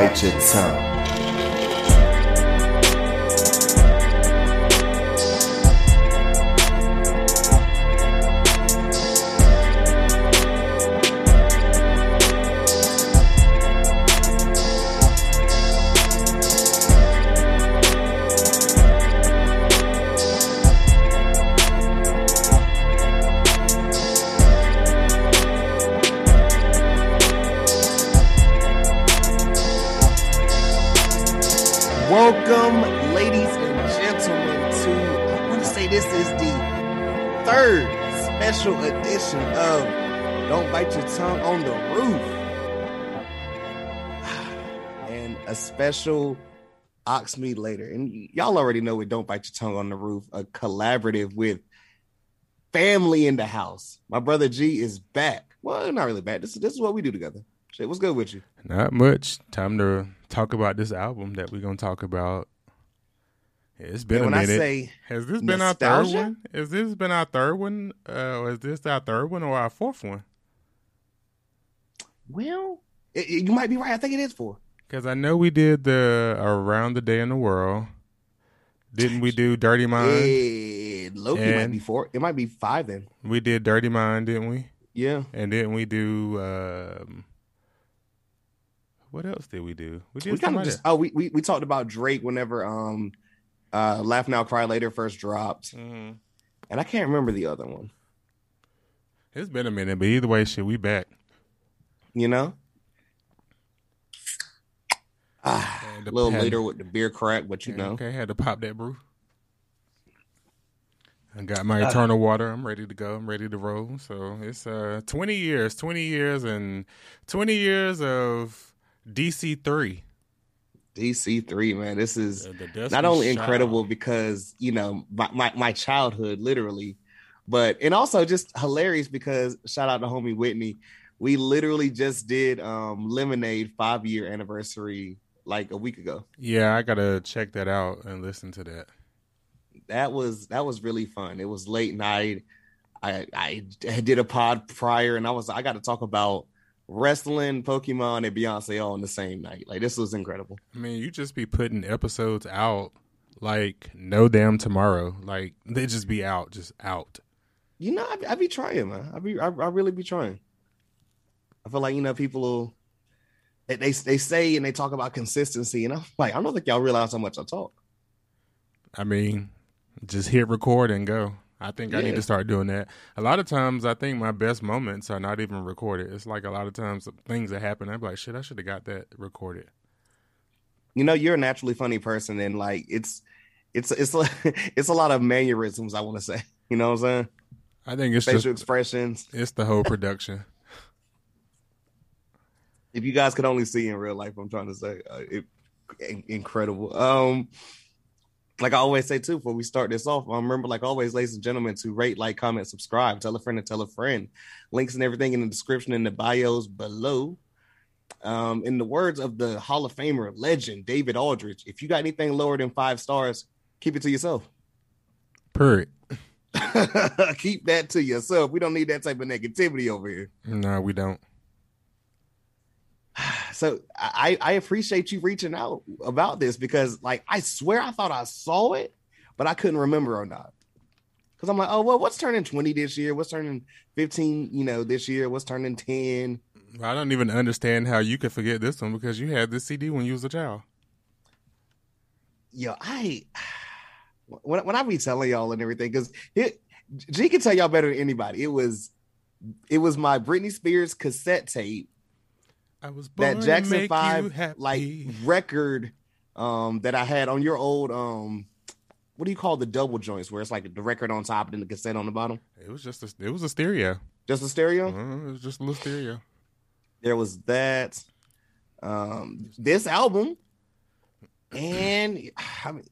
bite your special Ox Me later. And y'all already know we Don't Bite Your Tongue on the Roof, a collaborative with family in the house. My brother G is back. Well, not really back. This, this is what we do together. Shit, what's good with you? Not much. Time to talk about this album that we're gonna talk about. It's been And a when I minute. say has this been our third one? Is this been our third one? Uh, or is this our third one or our fourth one? Well, it- it- you might be right. I think it is four. Because I know we did the Around the Day in the World. Didn't we do Dirty Mind? Eh, Loki might be four. It might be five then. We did Dirty Mind, didn't we? Yeah. And didn't we do? Um, what else did we do? We did We kind of just oh we, we we talked about Drake whenever um uh Laugh Now Cry Later first dropped. Mhm. And I can't remember the other one. It's been a minute, but either way, shit, we back. You know? Ah, a little later with the beer crack, but you know. Okay, I had to pop that brew. I got my Uh, eternal water. I'm ready to go. I'm ready to roll. So it's uh 20 years, 20 years, and 20 years of DC three. DC three, man. This is not only Child. incredible because you know my, my my childhood literally but and also just hilarious because shout out to homie whitney we literally just did um lemonade five year anniversary like a week ago Yeah, I gotta check that out and listen to that. that was that was really fun it was late night i i did a pod prior and i was i got to talk about wrestling pokemon and beyonce all in the same night like this was incredible I mean, you just be putting episodes out like no damn tomorrow. Like they just be out, just out. You know, I, I be trying, man. I be, I, I really be trying. I feel like you know people will, they, they they say and they talk about consistency, and I'm like, I don't think y'all realize how much I talk. I mean, just hit record and go. I think I need to start doing that. A lot of times, I think my best moments are not even recorded. It's like a lot of times things that happen, I'm like, shit, I should have got that recorded. You know, you're a naturally funny person, and like it's it's it's a, it's a lot of mannerisms. I want to say, you know what I'm saying? I think it's Facial just expressions. it's the whole production. If you guys could only see in real life, I'm trying to say, uh, it, in- incredible. Um, like I always say too, before we start this off, I remember, like always, ladies and gentlemen, to rate, like, comment, subscribe, tell a friend, and tell a friend. Links and everything in the description in the bios below. Um, in the words of the Hall of Famer legend David Aldridge, if you got anything lower than five stars, keep it to yourself. Period. keep that to yourself. We don't need that type of negativity over here. No, we don't. So I, I appreciate you reaching out about this because like I swear I thought I saw it, but I couldn't remember or not. Because I'm like, oh well, what's turning 20 this year? What's turning 15, you know, this year? What's turning 10? I don't even understand how you could forget this one because you had this CD when you was a child. Yo, I when, when I be telling y'all and everything, because G can tell y'all better than anybody. It was it was my Britney Spears cassette tape I was born that Jackson Five like record um that I had on your old um what do you call the double joints where it's like the record on top and then the cassette on the bottom? It was just a, it was a stereo. Just a stereo. Uh, it was just a little stereo. There was that. Um this album and I mean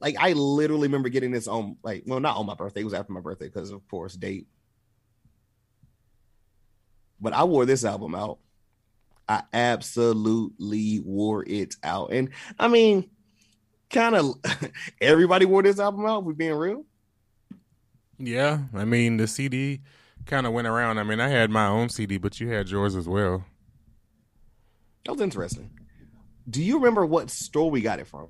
like I literally remember getting this on like well not on my birthday, it was after my birthday because of course date. But I wore this album out. I absolutely wore it out. And I mean, kind of everybody wore this album out, if we being real. Yeah, I mean the CD kind of went around. I mean, I had my own CD, but you had yours as well. That was interesting. Do you remember what store we got it from?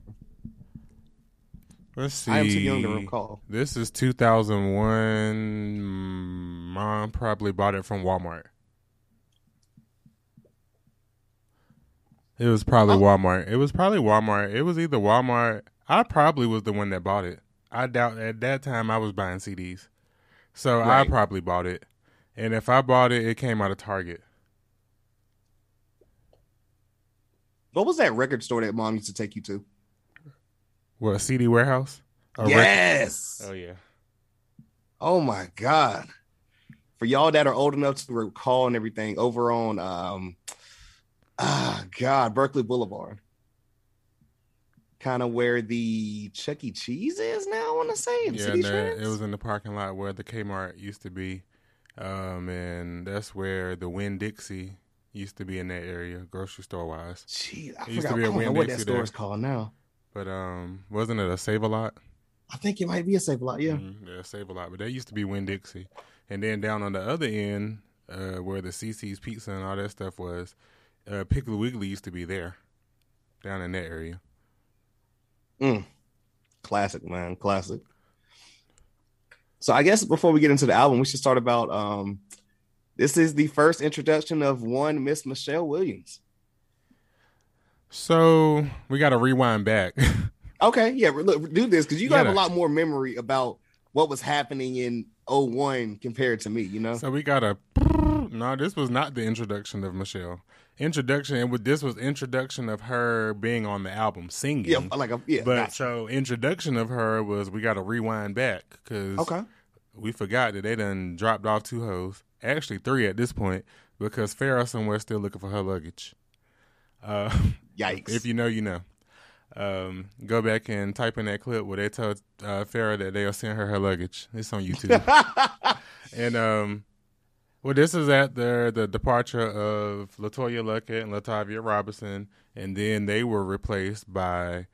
Let's see. I am too young to recall. This is 2001. Mm, mom probably bought it from Walmart. It was probably Oh. Walmart. It was probably Walmart. It was either Walmart. I probably was the one that bought it. I doubt at that time I was buying CDs. So I probably bought it. And if I bought it, it came out of Target. What was that record store that mom used to take you to? What, CD warehouse? A rec- yes. oh yeah. Oh my god. For y'all that are old enough to recall and everything, over on um ah god, Berkeley Boulevard. Kind of where the Chuck E. Cheese is now, I want to say. in Yeah, that- it was in the parking lot where the Kmart used to be, um, and that's where the Winn Dixie used to be in that area, grocery store wise. Jeez, I it used to forgot be I don't know what that store there. is called now. But um, wasn't it a Save a Lot? I think it might be a Save a Lot, yeah. Mhm, yeah, Save a Lot. But that used to be Winn Dixie, and then down on the other end, uh, where the CC's Pizza and all that stuff was, uh, Piggly Wiggly used to be there, down in that area. Classic, man. Classic. So I guess before we get into the album, we should start about um this is the first introduction of one Miss Michelle Williams. So we got to rewind back. Okay, yeah, look, do this because you Yeah. have a lot more memory about what was happening in 01 compared to me, you know? So we got a no. This was not the introduction of Michelle. Introduction, and with this was introduction of her being on the album singing. yeah, like a yeah. but gotcha. so introduction of her was we got to rewind back because okay. we forgot that they done dropped off two hoes, actually three at this point because Farrah somewhere still looking for her luggage. Uh, Yikes. if you know, you know. Um, go back and type in that clip where they told uh, Farrah that they'll send her her luggage. It's on YouTube. And um, well, this is at the the departure of Latoya Luckett and Latavia Roberson, and then they were replaced by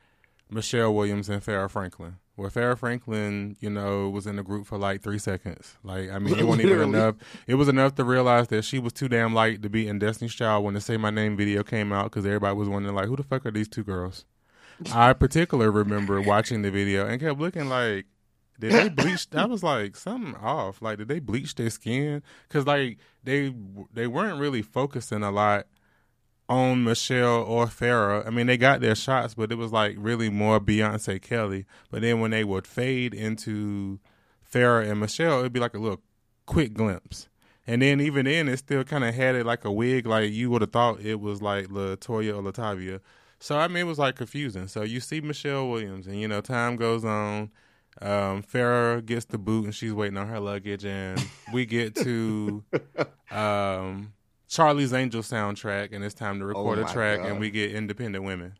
Michelle Williams and Farrah Franklin. Where Farrah Franklin, you know, was in the group for like three seconds. Like, I mean, it wasn't even enough. It was enough to realize that she was too damn light to be in Destiny's Child when the Say My Name video came out because everybody was wondering, like, who the fuck are these two girls? I particularly remember watching the video and kept looking like, did they bleach? I was like, something off. Like, did they bleach their skin? Because like they they weren't really focusing a lot on Michelle or Farrah. I mean, they got their shots, but it was like really more Beyonce Kelly. But then when they would fade into Farrah and Michelle, it'd be like a little quick glimpse. And then even then, it still kind of had it like a wig. Like you would have thought it was like Latoya or Latavia. So I mean, it was like confusing. So you see Michelle Williams, and you know, time goes on. Um, Farrah gets the boot, and she's waiting on her luggage, and we get to um, Charlie's Angel soundtrack, and it's time to record a track, God. and we get Independent Women.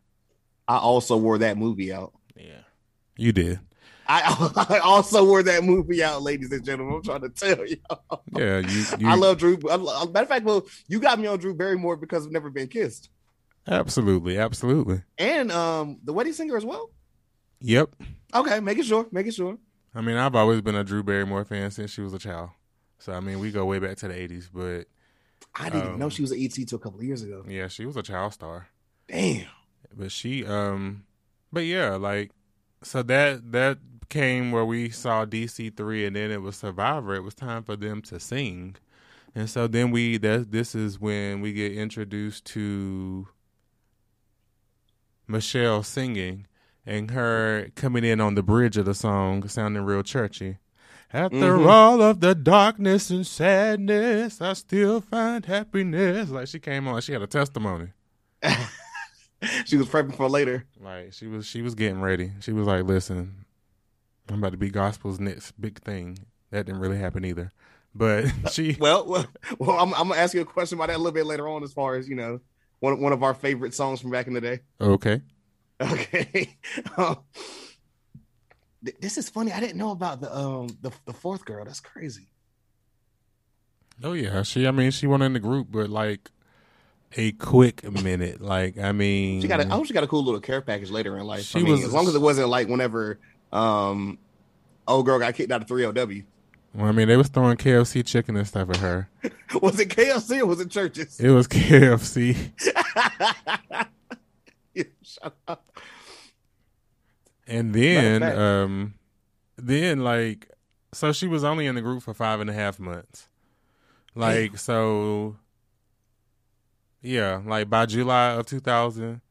I also wore that movie out. Yeah, you did. I, I also wore that movie out, ladies and gentlemen. I'm trying to tell you. Yeah, you. you I love Drew. I, matter of fact, well, you got me on Drew Barrymore because of Never Been Kissed, absolutely, absolutely. and um, the wedding singer as well. Yep. Okay, making sure, making sure. I mean, I've always been a Drew Barrymore fan since she was a child. So I mean, we go way back to the '80s, but I didn't even know Um, she was an ET till a couple of years ago. yeah, she was a child star. Damn. but she um but yeah like so that that came where we saw dc3 and then it was survivor it was time for them to sing and so then we that this is when we get introduced to michelle singing and her coming in on the bridge of the song sounding real churchy after Mhm. all of the darkness and sadness i still find happiness like she came on she had a testimony she was prepping for later. Like she was she was getting ready. She was like, "Listen, I'm about to be gospel's next big thing." That didn't really happen either. But she Well, well, well I'm, I'm gonna ask you a question about that a little bit later on, as far as you know, one one of our favorite songs from back in the day. okay. Okay. Um, th- this is funny. I didn't know about the um the, the fourth girl. That's crazy. Oh yeah, she I mean she went in the group but like a quick minute. Like I mean She got a, I hope she got a cool little care package later in life. She I mean, was- as long as it wasn't like whenever um old girl got kicked out of 3LW. Well, I mean, they was throwing KFC chicken and stuff at her. was it KFC or was it Church's? It was KFC. Shut up. And then, Matter of fact- um, then like, so she was only in the group for five and a half months. Like, so, yeah, like by July of 2000,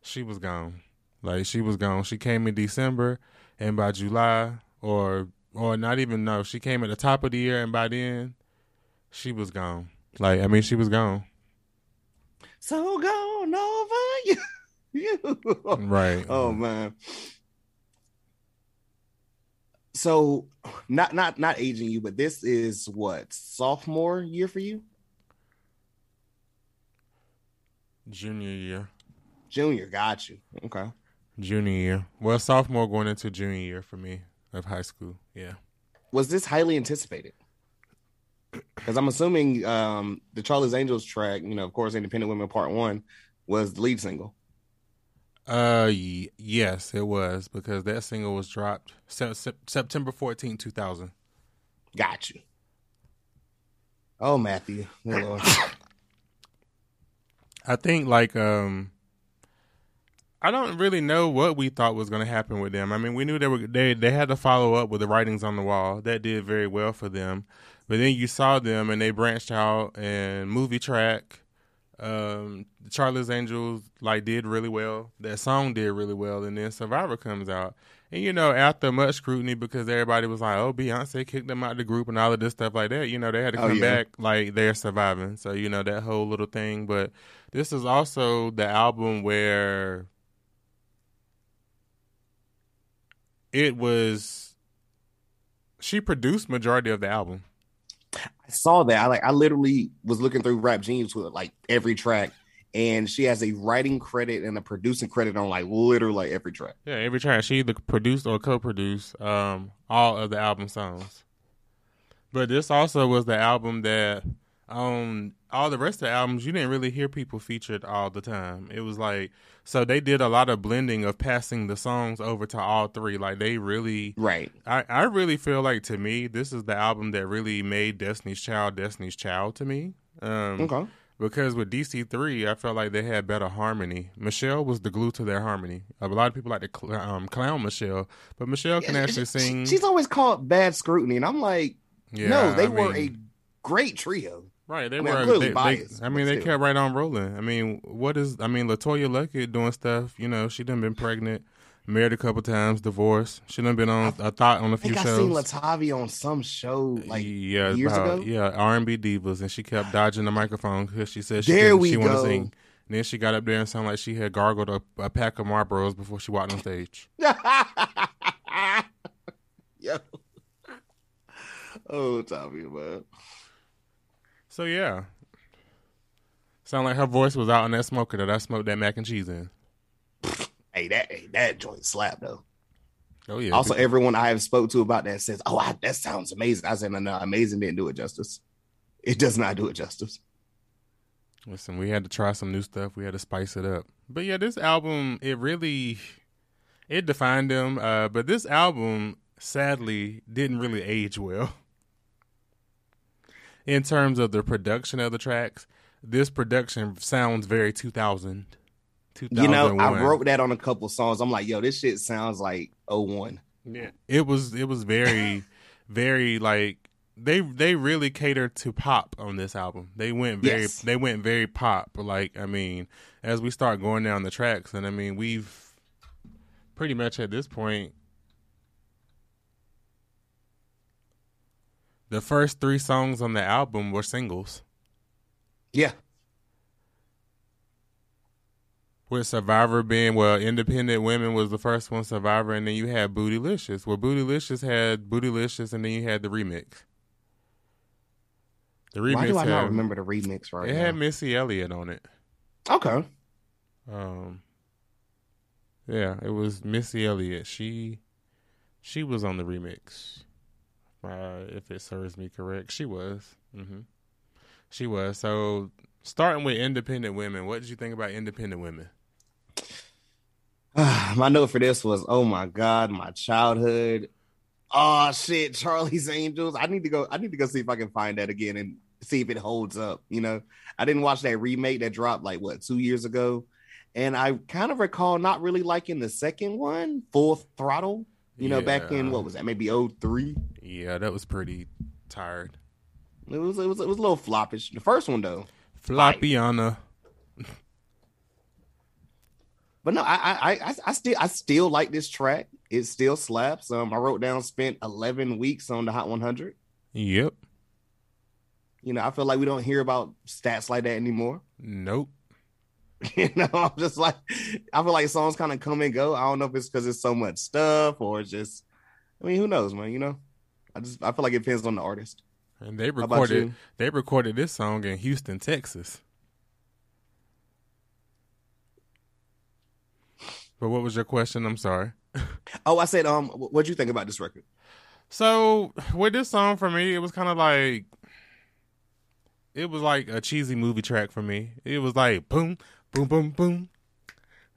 she was gone. Like, she was gone. She came in December, and by July, or or not even no, she came at the top of the year, and by then, she was gone. Like, I mean, she was gone. So gone over you. you. Right. Oh man. So not not not aging you, but this is what sophomore year for you? Junior year. Junior, got you. Okay. Junior year. Well, sophomore going into junior year for me of high school. Yeah. Was this highly anticipated? Because I'm assuming um the Charlie's Angels track, you know, of course, Independent Women Part One was the lead single. Uh, y- yes, it was because that single was dropped se- se- September 14, 2000. Got you. Oh, Matthew. I think like um I don't really know what we thought was going to happen with them. I mean, we knew they were they they had to follow up with the writings on the wall. That did very well for them. But then you saw them and they branched out and movie track um Charlie's Angels like did really well. That song did really well and then Survivor comes out. And you know, after much scrutiny because everybody was like, "Oh, Beyonce kicked them out of the group and all of this stuff like that." You know, they had to Oh, come yeah. back like they're surviving. So, you know, that whole little thing, but this is also the album where it was she produced majority of the album. I saw that. I like I literally was looking through Rap Genius with like every track, and she has a writing credit and a producing credit on like literally every track. Yeah, every track she either produced or co-produced um, all of the album songs. But this also was the album that on all the rest of the albums you didn't really hear people featured all the time. It was like so they did a lot of blending of passing the songs over to all three. Like they really Right. I, I really feel like to me this is the album that really made Destiny's Child Destiny's Child to me. Um, Okay. because with DC three, I felt like they had better harmony. Michelle was the glue to their harmony. A lot of people like to cl- um, clown Michelle, but Michelle can actually She- sing. she's always called bad scrutiny, and I'm like, yeah, no, they I were mean, a great trio. Right. They I mean, were. they- they- biased, I mean, they still. kept right on rolling. I mean, what is? I mean, Latoya Luckett doing stuff. You know, she done been pregnant, married a couple times, divorced. She done been on a thought on a I few I shows. seen Latavia on some show like yeah, years about, ago. Yeah, R and B divas, and she kept dodging the microphone because she said she There she wanted to sing. And then she got up there and sounded like she had gargled a, a pack of Marlboros before she walked on stage. Yo. Oh, Tommy, man. So yeah, sound like her voice was out on that smoker that I smoked that mac and cheese in. Hey, that hey, that joint slap though. Oh yeah. Also, everyone I have spoke to about that says, "Oh, I, that sounds amazing." I said, "No, no, amazing didn't do it justice. It does not do it justice." Listen, we had to try some new stuff. We had to spice it up. But yeah, this album, it really, it defined them. Uh, but this album, sadly, didn't really age well. In terms of the production of the tracks, this production sounds very 2000. You know, I wrote that on a couple songs. I'm like, "Yo, this shit sounds like 01. Yeah, it was it was very, very like they they really catered to pop on this album. They went very Yes. they went very pop. Like I mean, as we start going down the tracks, and I mean we've pretty much at this point. The first three songs on the album were singles. Yeah, With Survivor being well, Independent Women was the first one, Survivor, and then you had Bootylicious. Well, Bootylicious had Bootylicious, and then you had the remix. The remix why do I had, not remember the remix right it now? had Missy Elliott on it. okay, Um, yeah, it was Missy Elliott. She she was on the remix. Uh, if it serves me correct, she was. hmm She was. So starting with Independent Women, what did you think about Independent Women? my note for this was, "Oh my god, my childhood." Oh shit, Charlie's Angels. I need to go. I need to go see if I can find that again and see if it holds up. You know, I didn't watch that remake that dropped like what two years ago, and I kind of recall not really liking the second one, Full Throttle. You know, back in what was that? Maybe 03? Yeah, that was pretty tired. It was it was it was a little floppish. The first one though, Floppy on a but no, I I I, I still I still like this track. It still slaps. Um, I wrote down spent 11 weeks on the Hot 100. Yep. You know, I feel like we don't hear about stats like that anymore. Nope. You know, I'm just like, I feel like songs kind of come and go. I don't know if it's because it's so much stuff or it's just, I mean, who knows, man? You know, I just, I feel like it depends on the artist. And they recorded, they recorded this song in Houston, Texas. But what was your question? I'm sorry. Oh, I said, um, what'd you think about this record? So with this song for me, it was kind of like it was like a cheesy movie track for me. It was like boom, Boom, boom, boom.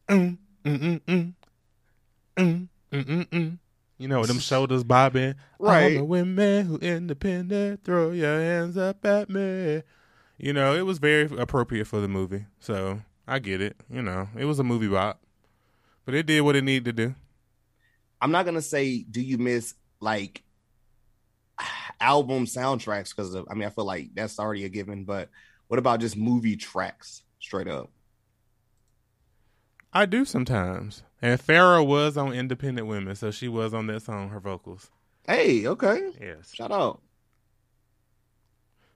Mm mm mm, mm, mm, mm, mm. Mm, You know, them shoulders bobbing. Right. All the women who independent, throw your hands up at me. You know, it was very appropriate for the movie. So I get it. You know, it was a movie bop, but it did what it needed to do. I'm not going to say, do you miss like album soundtracks because I mean I feel like that's already a given. But what about just movie tracks straight up? I do sometimes. And Farrah was on Independent Women, so she was on that song, her vocals. Hey, okay, Yes. shout out.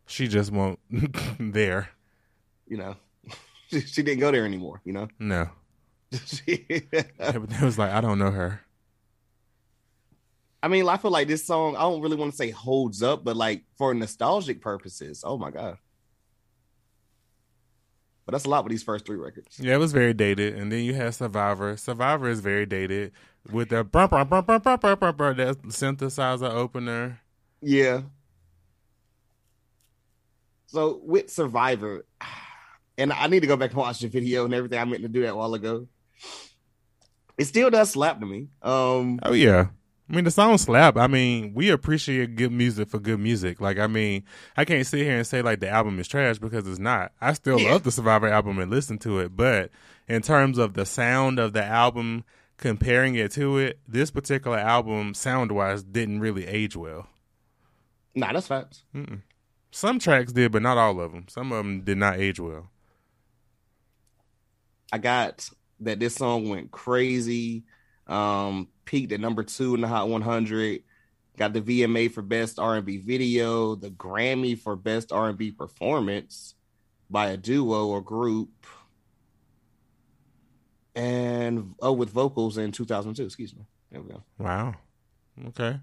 She just won't there. You know, she, she didn't go there anymore. You know, No. She- It was like, I don't know her. I mean, I feel like this song, I don't really want to say holds up, but like for nostalgic purposes, oh my God. But that's a lot with these first three records. Yeah, it was very dated. And then you had Survivor. Survivor is very dated with the brum, brum, brum, brum, brum, brum, brum, brum, that synthesizer opener. Yeah. So with Survivor, and I need to go back and watch the video and everything. I meant to do that a while ago. It still does slap to me. Um, Oh yeah. I mean the song slap. I mean, we appreciate good music for good music. Like I mean, I can't sit here and say like the album is trash because it's not. I still Yeah. love the Survivor album and listen to it, but in terms of the sound of the album comparing it to it, this particular album sound wise didn't really age well. nah, that's facts. Some tracks did, but not all of them. Some of them did not age well. I got that this song went crazy. Um, peaked at number two in the Hot 100. Got the VMA for Best R&B Video, the Grammy for Best R&B Performance by a duo or group, and oh, with vocals in 2002. Excuse me. There we go. Wow. Okay.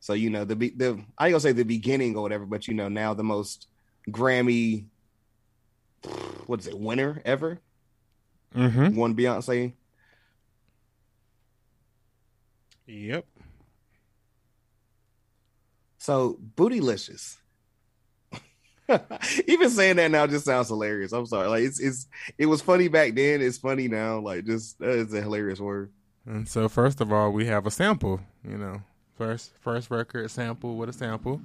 So you know the be- the I ain't gonna say the beginning or whatever, but you know now the most Grammy, what is it, winner ever? Mm-hmm. One Beyonce. Yep. So bootylicious. Even saying that now just sounds hilarious. I'm sorry. Like it's it's it was funny back then. It's funny now. Like just is a hilarious word. And so first of all, we have a sample, you know. First first record sample with a sample.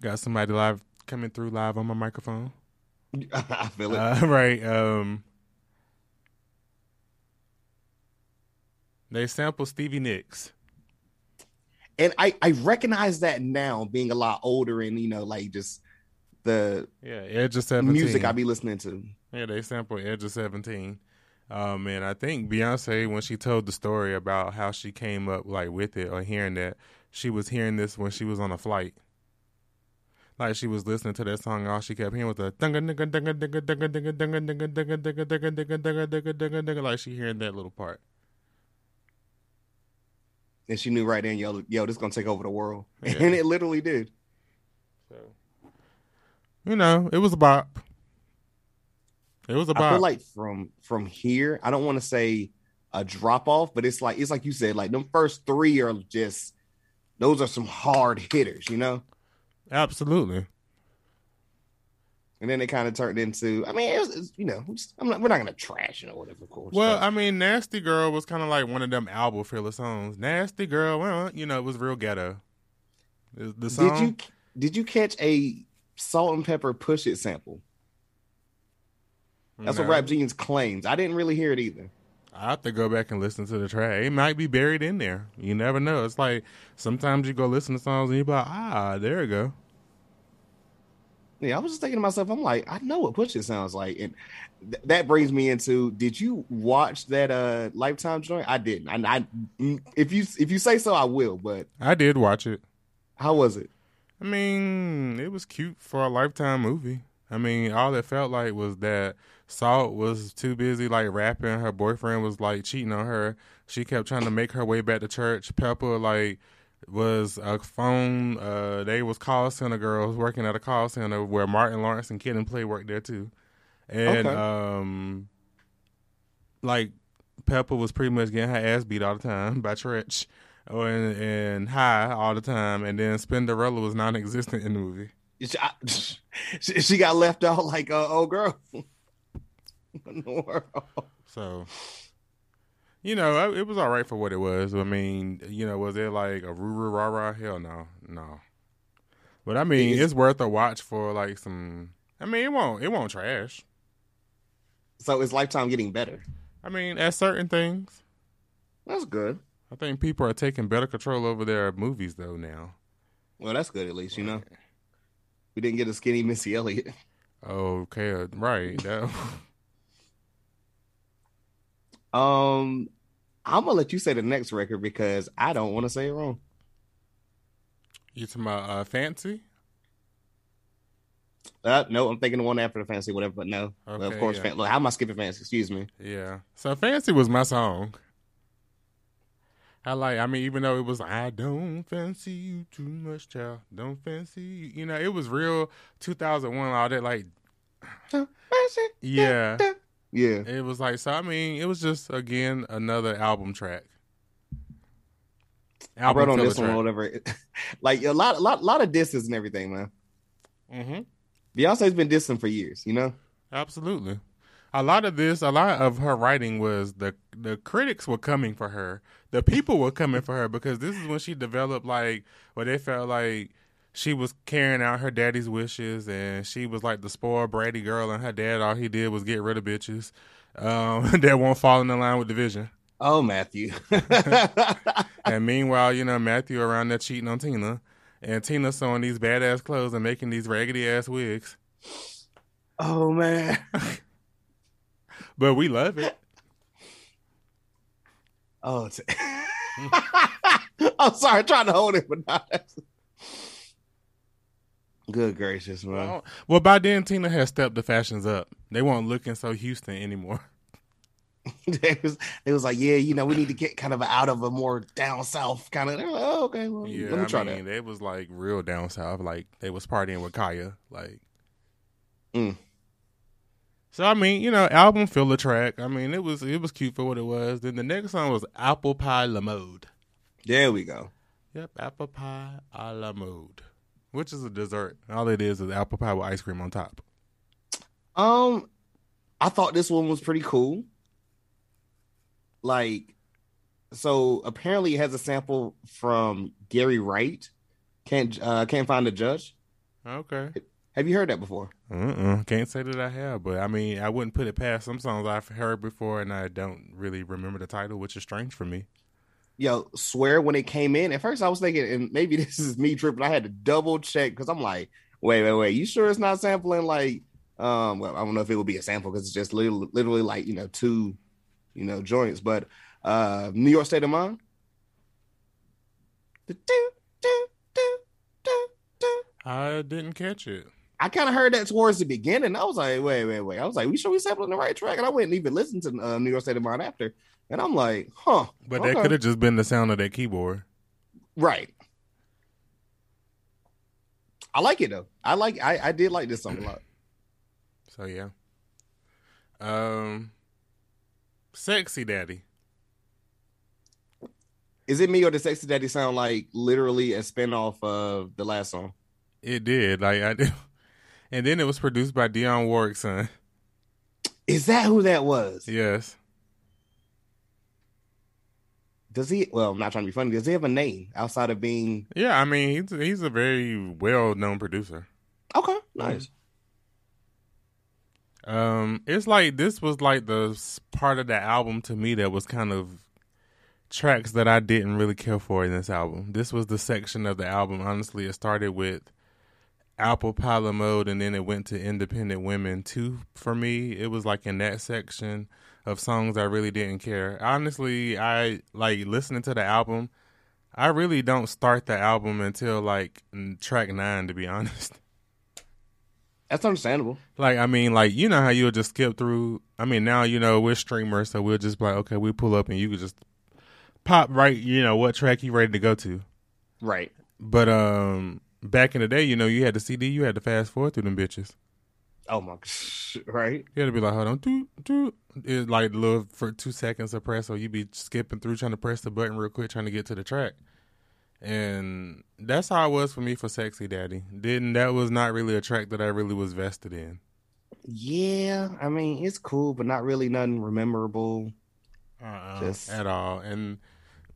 Got somebody live coming through live on my microphone. I feel it. Uh, right. Um They sample Stevie Nicks. and I I recognize that now, being a lot older and you know like just the Yeah, Edge of 17. music I be listening to. Yeah, they sampled Edge of 17. Um, and I think Beyonce, when she told the story about how she came up like with it or hearing that, she was hearing this when she was on a flight. Like she was listening to that song, all she kept hearing was the dunga dunga dunga dunga dunga dunga dunga dunga dunga dunga dunga dunga dunga dunga like she hearing that little part. And she knew right then, yo, yo, this gonna take over the world. Yeah. And it literally did. So you know, it was a bop. It was a I feel bop. like from from here, I don't want to say a drop off, but it's like it's like you said, like them first three are just those are some hard hitters, you know. Absolutely. And then it kind of turned into. I mean, it was, it's, you know, we just, I'm not, we're not gonna trash it or whatever, of course. Well, but- I mean, Nasty Girl was kind of like one of them album filler songs. Nasty Girl, well, you know, it was real ghetto. The song, did you did you catch a Salt-N-Pepa push it sample? That's what Rap Genius claims. I didn't really hear it either. I have to go back and listen to the track. It might be buried in there. You never know. It's like sometimes you go listen to songs and you be like, ah, there you go. Yeah, I was just thinking to myself, I'm like, I know what push it sounds like, and th- that brings me into. Did you watch that uh Lifetime joint? I didn't. And I, mm, if you if you say so, I will. But I did watch it. how was it? I mean, it was cute for a lifetime movie. I mean, all it felt like was that Salt was too busy like rapping. Her boyfriend was like cheating on her. She kept trying to make her way back to church. Pepa like was a phone. Uh, they was call center girls working at a call center where Martin Lawrence and Kid and Play worked there too. And Okay. um, like Pepa was pretty much getting her ass beat all the time by Treach. Oh, and, and high all the time, and then Spinderella was non-existent in the movie. She, I- she, she got left out like a old girl. In the world. So, you know, it was all right for what it was. I mean, you know, was it like a ruru rah rah? Hell no, no. But I mean, It's- it's worth a watch for like some. I mean, it won't it won't trash. So is Lifetime getting better? I mean, at certain things, That's good. I think people are taking better control over their movies though now. Well, that's good at least. You know, we didn't get a skinny Missy Elliott. Okay, uh, right. That, Um, I'm gonna let you say the next record because I don't want to say it wrong. you talking about uh, Fancy? Uh, no, I'm thinking the one after the fancy, whatever. But no, Well, of course. yeah. Fan- look, how am I skipping fancy? Excuse me. Yeah. So Fancy was my song. I like. I mean, even though it was, I don't fancy you too much, child. Don't fancy you. You know, it was real. 2001, all that. Like, yeah, Yeah. it was like. So I mean, it was just again another album track. I wrote on this one or whatever. like a lot, a lot, lot of disses and everything, man. Mhm. Beyonce's been dissing for years, you know. Absolutely. A lot of this, a lot of her writing was the the critics were coming for her. The people were coming for her because this is when she developed like where they felt like she was carrying out her daddy's wishes and she was like the spoiled bratty girl and her dad all he did was get rid of bitches um, that won't fall in line with the vision. Oh, Matthew. And meanwhile, you know, Matthew around there cheating on Tina and Tina sewing these badass clothes and making these raggedy ass wigs. oh man. But we love it. Oh, it's... I'm sorry, trying to hold it, but not. Good gracious, man. Well, well, by then Tina has stepped the fashions up. They weren't looking so Houston anymore. it was it was like, yeah, you know, we need to get kind of out of a more down south kind of. Like, oh, okay, well, Yeah, let me I try mean, that. they was like real down south. Like they was partying with Kaya. Like, Mm. so I mean, you know, album filler track. I mean, it was it was cute for what it was. Then the next song was Apple Pie La Mode. There we go. Yep, apple pie a la mode, which is a dessert. All it is is apple pie with ice cream on top. Um, I thought this one was pretty cool. Like, so apparently it has a sample from Gary Wright. Can't uh can't find the judge. Okay. Have you heard that before? Uh-uh. Can't say that I have, but I mean, I wouldn't put it past some songs I've heard before, and I don't really remember the title, which is strange for me. Yo, swear when it came in, at first I was thinking, and maybe this is me tripping. I had to double check because I'm like, wait, wait, wait. You sure it's not sampling like um well, I don't know if it would be a sample because it's just literally, literally like, you know, two, you know, joints, but uh New York State of Mind. I didn't catch it. I kind of heard that towards the beginning. I was like, wait, wait, wait. I was like, we sure we sampling the right track? And I and even listened to uh, New York State of Mind after. And I'm like, huh. But that could have just been the sound of that keyboard. Right. I like it though. I like I, I did like this song a lot. So yeah. Um, sexy daddy. Is it me or does Sexy Daddy sound like literally a spinoff of the last song? It did. Like I did. And then it was produced by Dionne Warwick's son. Is that who that was? Yes. Does he? Well, I'm not trying to be funny. Does he have a name outside of being? Yeah, I mean he's he's a very well known producer. Okay, nice. Um, it's like this was like the part of the album to me that was kind of tracks that I didn't really care for in this album. This was the section of the album. Honestly, it started with Apple Pie a la Mode, and then it went to Independent Women. Two for me, it was like in that section of songs I really didn't care. Honestly, I like listening to the album. I really don't start the album until like track nine, to be honest. That's understandable. Like I mean, like you know how you'll just skip through. I mean, now you know we're streamers, so we'll just be like, okay, we pull up and you can just pop right. You know what track you ready to go to. Right. But um, back in the day, you know, you had the CD, you had to fast forward through them bitches. Oh my. Right. You had to be like, hold on, do do. It like little for two seconds of press, or you be skipping through trying to press the button real quick, trying to get to the track. And that's how it was for me for "Sexy Daddy." Didn't that was not really a track that I really was vested in. Yeah. I mean, it's cool, but not really nothing memorable. uh Just- at all. And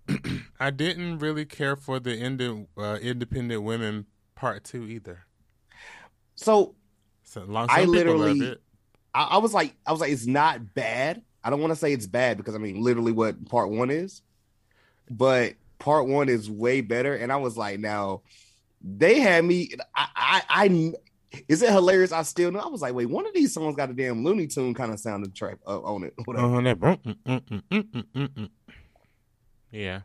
I didn't really care for the ind- uh, independent women part two either. So So long, I literally- love it. I, I was like, I was like, it's not bad. I don't want to say it's bad because I mean, literally what part one is, but part one is way better. And I was like, now they had me. I, I, I is it hilarious? I still know. I was like, wait, one of these songs got a damn Looney Tune kind of sounding track uh, on it. Whatever. Uh-huh, that mm, mm, mm. Yeah,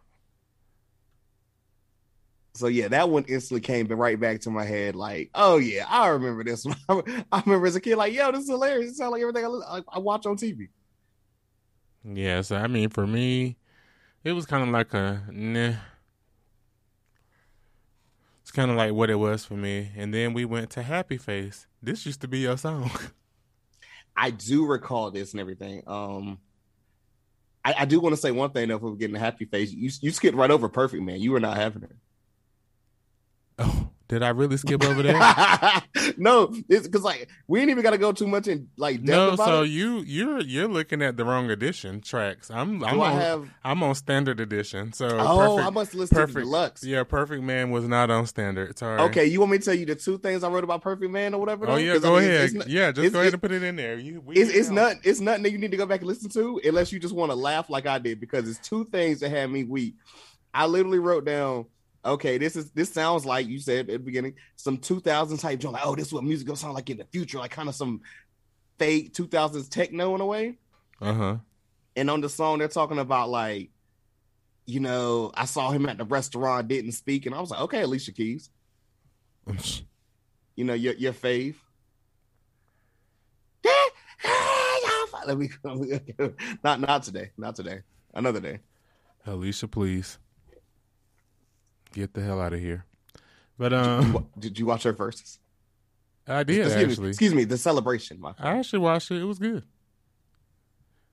So yeah, that one instantly came right back to my head. Like, oh yeah, I remember this one. I remember as a kid, like, yo, this is hilarious. It sounds like everything I, I watch on TV. yeah. So I mean, for me, it was kind of like a nah. It's kind of like what it was for me. And then we went to Happy Face. This used to be your song. I do recall this and everything. Um, I, I do want to say one thing though. If we're getting a happy face, you you skipped right over Perfect Man. You were not having it. Oh, did I really skip over there? no, it's because like we ain't even got to go too much in like depth No, about so it. you you're you're looking at the wrong edition tracks. I'm I'm Do on have? I'm on standard edition. So Oh, perfect, I must listen to deluxe. Yeah, Perfect Man was not on standard. Sorry. Okay, you want me to tell you the two things I wrote about Perfect Man or whatever? Oh though? yeah, 'Cause, I go mean, ahead. Not- yeah, just go ahead and put it in there. You, we it's, it's not it's nothing that you need to go back and listen to unless you just want to laugh like I did because it's two things that had me weak. I literally wrote down, okay, this is this sounds like you said at the beginning, some 2000s type joint. Like, oh, this is what music gonna sound like in the future, like kind of some fake 2000s techno in a way. Uh huh. And on the song, they're talking about like, you know, I saw him at the restaurant, didn't speak, and I was like, okay, Alicia Keys, you know, your your fave. Let me not not today, not today, another day. Alicia, please get the hell out of here. But Did you, um, did you watch her Verzuz? I did excuse actually. Me, excuse me, the celebration. My I actually watched it. It was good.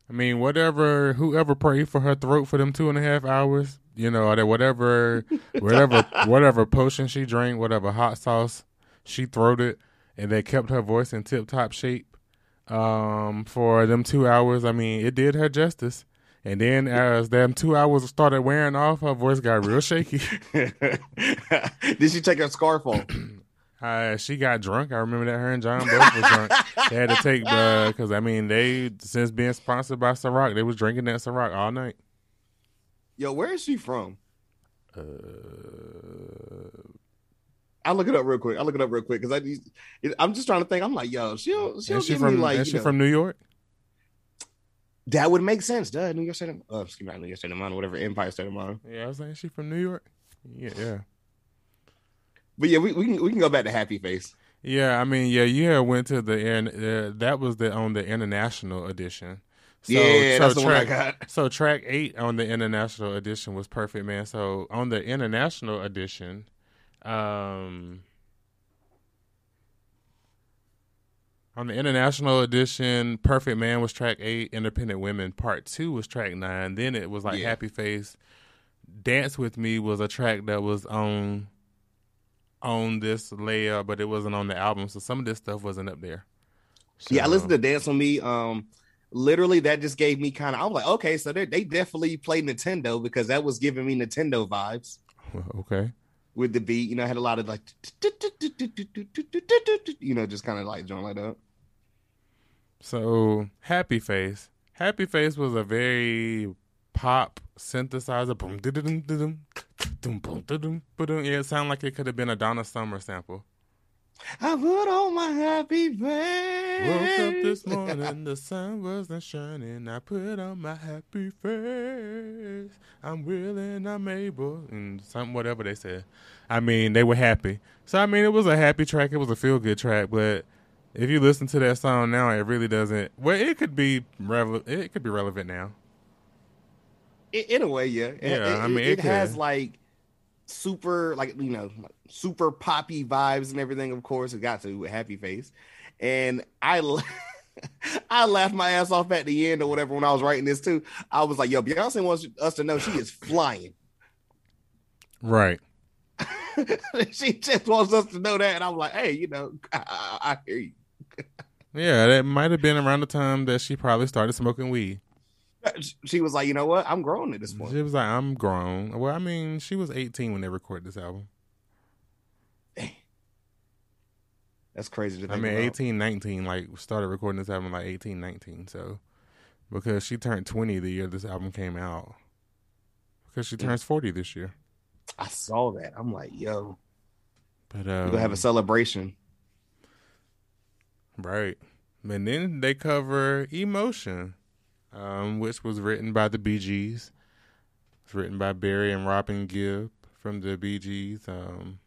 I mean, whatever, whoever prayed for her throat for them two and a half hours, you know, that whatever, whatever, whatever potion she drank, whatever hot sauce she throated, and they kept her voice in tip top shape um, for them two hours. I mean, it did her justice. And then as them two hours started wearing off, her voice got real shaky. did she take her scarf off? Uh, she got drunk. I remember that her and John both were drunk. They had to take because I mean they since being sponsored by Ciroc, they was drinking that Ciroc all night. Yo, where is she from? Uh, I'll look it up real quick. I'll look it up real quick because I, I'm just trying to think. I'm like, yo, she'll she'll is she give from me like is she know- from New York? That would make sense. Duh, New York State. Of, uh, excuse me, not New York State of Mind, whatever Empire State of Mind. Yeah, I was saying she from New York. Yeah, yeah, But yeah, we, we can we can go back to Happy Face. yeah. I mean, yeah, you had went to the. Uh, that was the on the international edition. So, yeah, so that's the one I track, got. So track eight on the international edition was Perfect Man. So on the international edition, um, on the international edition, Perfect Man was track eight. Independent Women Part Two was track nine. Then it was like Yeah. Happy Face. Dance with Me was a track that was on on this layer, but it wasn't on the album, so some of this stuff wasn't up there. So, Yeah, I listened to Dance on Me. Um, literally, that just gave me kind of. I was like, okay, so they they definitely played Nintendo because that was giving me Nintendo vibes okay. With the beat. You know, I had a lot of like, you know, just kind of like joint like that. So Happy Face, Happy Face was a very pop synthesizer. Boom, dum, dum, boom, dum, dum. Yeah, it sounded like it could have been a Donna Summer sample. I put on my happy face. Woke up this morning, the sun wasn't shining. I put on my happy face. I'm willing, I'm able, and some whatever they said. I mean, they were happy. So I mean, it was a happy track. It was a feel good track. But if you listen to that song now, it really doesn't. Well, it could be relevant. It could be relevant now. In a way, yeah. Yeah, it, I mean, it, it it has like super, like you know, super poppy vibes and everything. Of course, it got to Happy Face, and I. I laughed my ass off at the end or whatever when I was writing this too. I was like, "Yo, Beyonce wants us to know she is flying. Right. she just wants us to know that." And I'm like, "Hey, you know, I, I hear you." Yeah, that might have been around the time that she probably started smoking weed. She was like, "You know what? I'm grown at this point." She was like, "I'm grown." Well, I mean, she was 18 when they recorded this album. That's crazy to I mean, about. 18, 19, like started recording this album like 18, 19. So because she turned 20 the year this album came out. Because she turns 40 this year. I saw that. I'm like, "Yo, But um, gonna have a celebration." right. And then they cover Emotion, um, which was written by the Bee Gees. It's written by Barry and Robin Gibb from the Bee Gees. Um,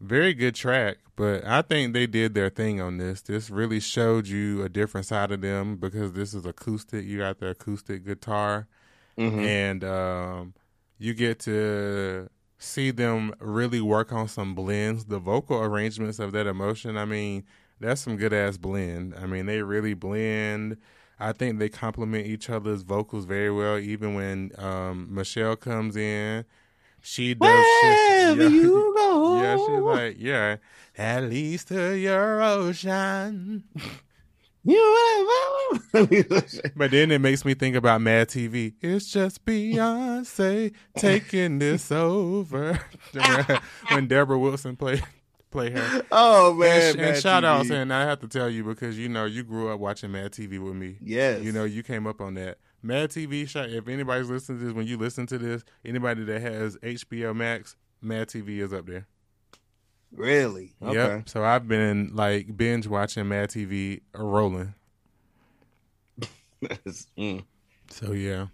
very good track, but I think they did their thing on this. This really showed you a different side of them because this is acoustic. You got the acoustic guitar, Mhm. and um, you get to see them really work on some blends. The vocal arrangements of that emotion, I mean, that's some good ass blend. I mean, they really blend. I think they complement each other's vocals very well. Even when um, Michelle comes in, she does. shit- Wherever you go. yeah, she's like, yeah, at least to your ocean. You know But then it makes me think about Mad TV. It's just Beyonce taking this over. when Deborah Wilson played play her. oh man, and, and shout out, and I have to tell you because you know you grew up watching Mad TV with me. Yes, You know you came up on that Mad TV. Shout, if anybody's listening to this, when you listen to this, anybody that has HBO Max, Mad TV is up there. really. Okay. Yep. So I've been like binge watching Mad TV rolling. Mm. So yeah.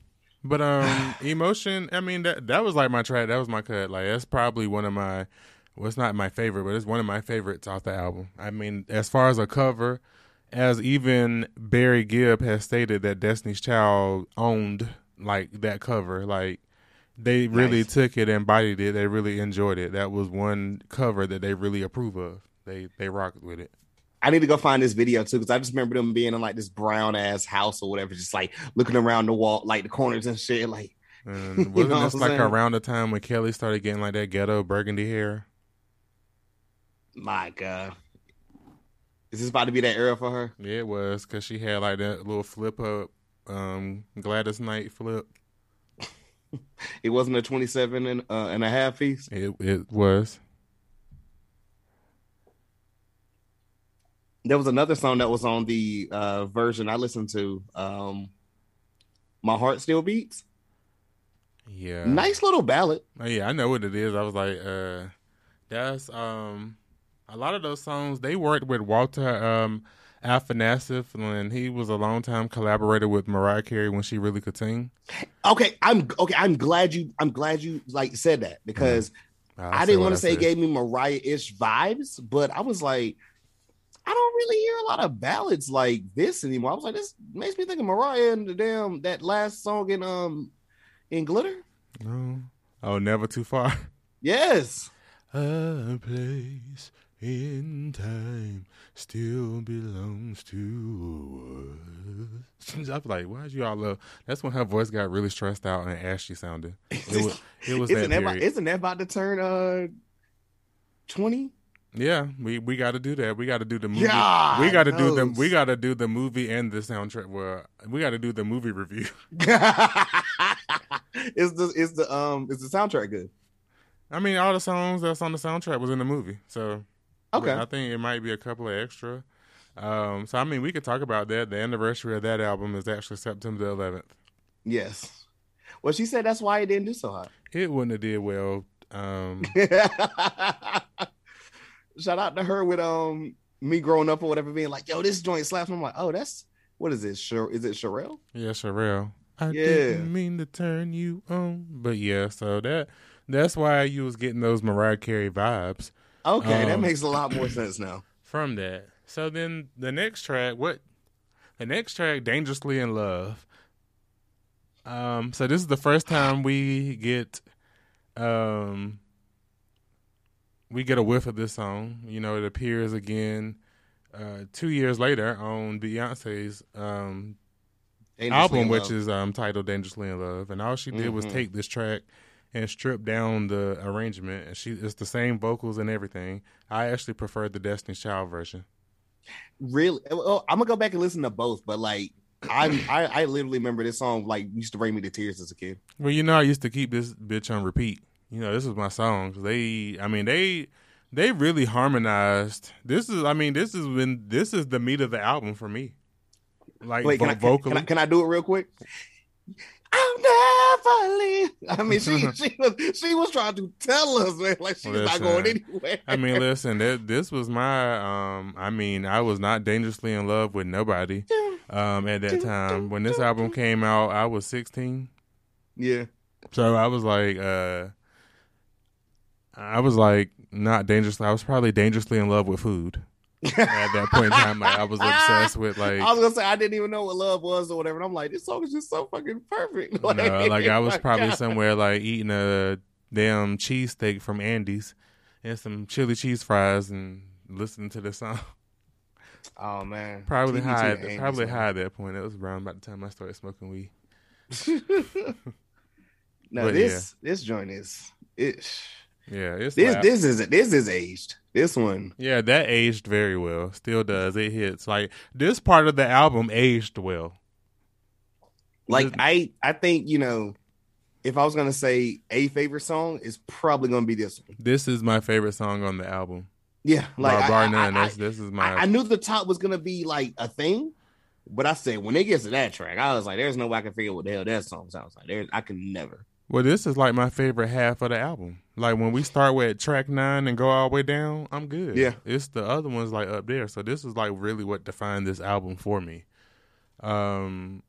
But um emotion, I mean that that was like my track, that was my cut. Like that's probably one of my well it's not my favorite, but it's one of my favorites off the album. I mean, as far as a cover, as even Barry Gibb has stated that Destiny's Child owned like that cover. Like they really Nice. took it and embodied it. They really enjoyed it. That was one cover that they really approve of. They they rocked with it. I need to go find this video too because I just remember them being in like this brown ass house or whatever, just like looking around the wall, like the corners and shit. Like, And You wasn't know this like saying? around the time when Kelly started getting like that ghetto burgundy hair? My god, is this about to be that era for her? Yeah, it was because she had like that little flip up um, Gladys Knight flip. It wasn't a 27 and, uh, and a half piece. It it was. There was another song that was on the uh, version I listened to. Um, My heart still beats. Yeah. Nice little ballad. Oh, yeah, I know what it is. I was like, uh, that's um, a lot of those songs. They worked with Walter um, Afanasieff when he was a longtime collaborator with Mariah Carey when she really could sing. Okay, I'm okay. I'm glad you. I'm glad you like said that because I'll I didn't want to say it gave me Mariah-ish vibes, but I was like, I don't really hear a lot of ballads like this anymore. I was like, this makes me think of Mariah and the damn that last song in um in Glitter. No. Oh, never too far. Yes. A place in time still belongs to us. I was like, why'd you all love? That's when her voice got really stressed out and ashy sounding. It was, it was that isn't that, about, isn't that about to turn uh twenty. Yeah, we we got to do that. We got to do the movie. God we got to do the we got to do the movie and the soundtrack. Well, we got to do the movie review. is the is the um is the soundtrack good? I mean, all the songs that's on the soundtrack was in the movie, so Okay. I think it might be a couple of extra. Um, so I mean, we could talk about that. The anniversary of that album is actually September the 11th. Yes. Well, she said that's why it didn't do so hot. It wouldn't have did well. Um, Shout out to her with um me growing up or whatever, being like, "Yo, this joint slaps." I'm like, "Oh, that's what is it? Sure, is it Cherrelle?" yeah, Cherrelle. I Yeah. didn't mean to turn you on, but yeah. So that that's why you was getting those Mariah Carey vibes. Okay, that Um, makes a lot more sense now. from that. So then the next track, what the next track, Dangerously in Love. Um, so this is the first time we get um we get a whiff of this song. You know, it appears again uh two years later on Beyonce's um album, which is um titled Dangerously in Love. And all she did was Mhm. take this track and strip down the arrangement and she it's the same vocals and everything. I actually preferred the Destiny's Child version. really. Well, I'm gonna go back and listen to both, but like, I'm I, I literally remember this song like used to bring me to tears as a kid. Well, you know, I used to keep this bitch on repeat. You know, this is my song. They, I mean, they, they really harmonized. This is, I mean, this is when this is the meat of the album for me. Like Wait, can vo- I, can, vocally, can I can I do it real quick? I'll never leave. I mean, she she was she was trying to tell us, man, like she's not going anywhere. I mean, listen, that, this was my. um I mean, I was not dangerously in love with nobody um at that time. When this album came out, I was sixteen. yeah, So I was like, uh I was like not dangerously. I was probably dangerously in love with food at that point in time. Like I was obsessed with like, I was gonna say I didn't even know what love was or whatever. And I'm like, this song is just so fucking perfect. no, like I was probably God. somewhere like eating a damn cheesesteak from Andy's and some chili cheese fries and listening to the song. Oh man, Probably TBT high, Angus, probably man. high at that point. It was around about the time I started smoking weed. no, But, this this joint is it. Yeah, it's This loud. this is this is aged. This one, yeah, that aged very well. Still does. It hits like this part of the album aged well. like This- I I think you know, if I was gonna say a favorite song, it's probably gonna be this one. This is my favorite song on the album. Yeah, like bar, I- bar I- none. I- That's, this is my. I, I knew the top was gonna be like a thing, but I said when it gets to that track, I was like, "There's no way I can figure out what the hell that song sounds like." There, I can never. Well, this is like my favorite half of the album. Like when we start with track nine and go all the way down, I'm good. Yeah. it's the other ones like up there. So this is like really what defined this album for me. Um,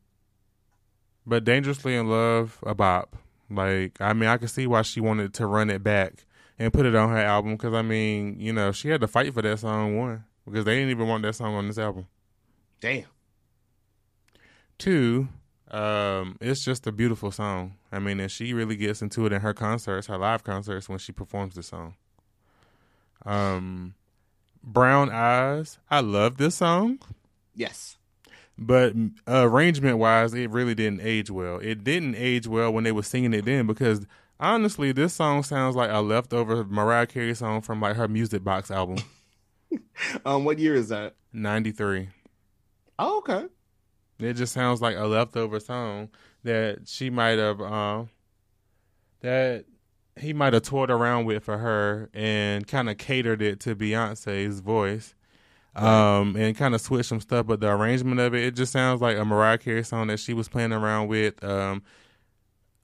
but dangerously in love, a bop. Like I mean, I could see why she wanted to run it back and put it on her album because I mean, you know, she had to fight for that song one because they didn't even want that song on this album. Damn. Two, um, it's just a beautiful song. I mean, and she really gets into it in her concerts, her live concerts when she performs the song. Um, Brown Eyes, I love this song, Yes. but uh, arrangement wise, it really didn't age well. It didn't age well when they were singing it then because honestly, this song sounds like a leftover Mariah Carey song from like her Music Box album, Um, what year is that? '93. Oh, okay. It just sounds like a leftover song that she might have, um, that he might have toured around with for her and kind of catered it to Beyonce's voice, um, and kind of switched some stuff. But the arrangement of it, it just sounds like a Mariah Carey song that she was playing around with, um,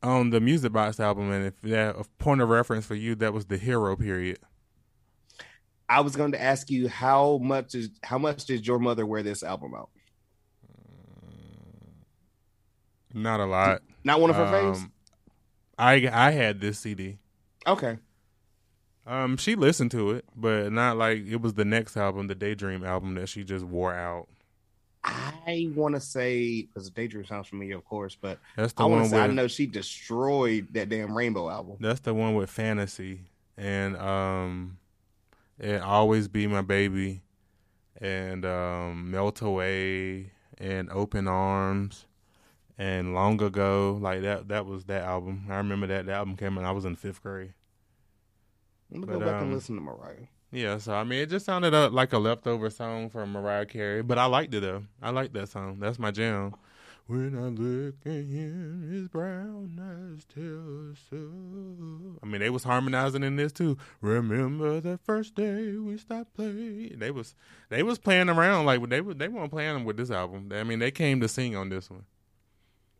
on the Music Box album. And if that a point of reference for you, that was the Hero period. I was going to ask you how much is how much did your mother wear this album out? Not a lot. Not one of her faves. Um, I I had this CD. Okay. Um, she listened to it, but not like it was the next album, the Daydream album that she just wore out. I want to say because Daydream sounds familiar, of course, but That's the I want one to say I know she destroyed that damn Rainbow album. that's the one with Fantasy and um, and Always Be My Baby, and um, Melt Away and Open Arms, and Long Ago. Like that, that was that album. I remember that that album came out. I was in fifth grade. I'm gonna But, go back um, and listen to Mariah. Yeah, so I mean, it just sounded uh, like a leftover song from Mariah Carey, but I liked it though. I like that song. That's my jam. When I look at him, his brown eyes tell so. I mean, they was harmonizing in this too. Remember the first day we stopped playing. They was they was playing around like they they weren't playing with this album. I mean, they came to sing on this one.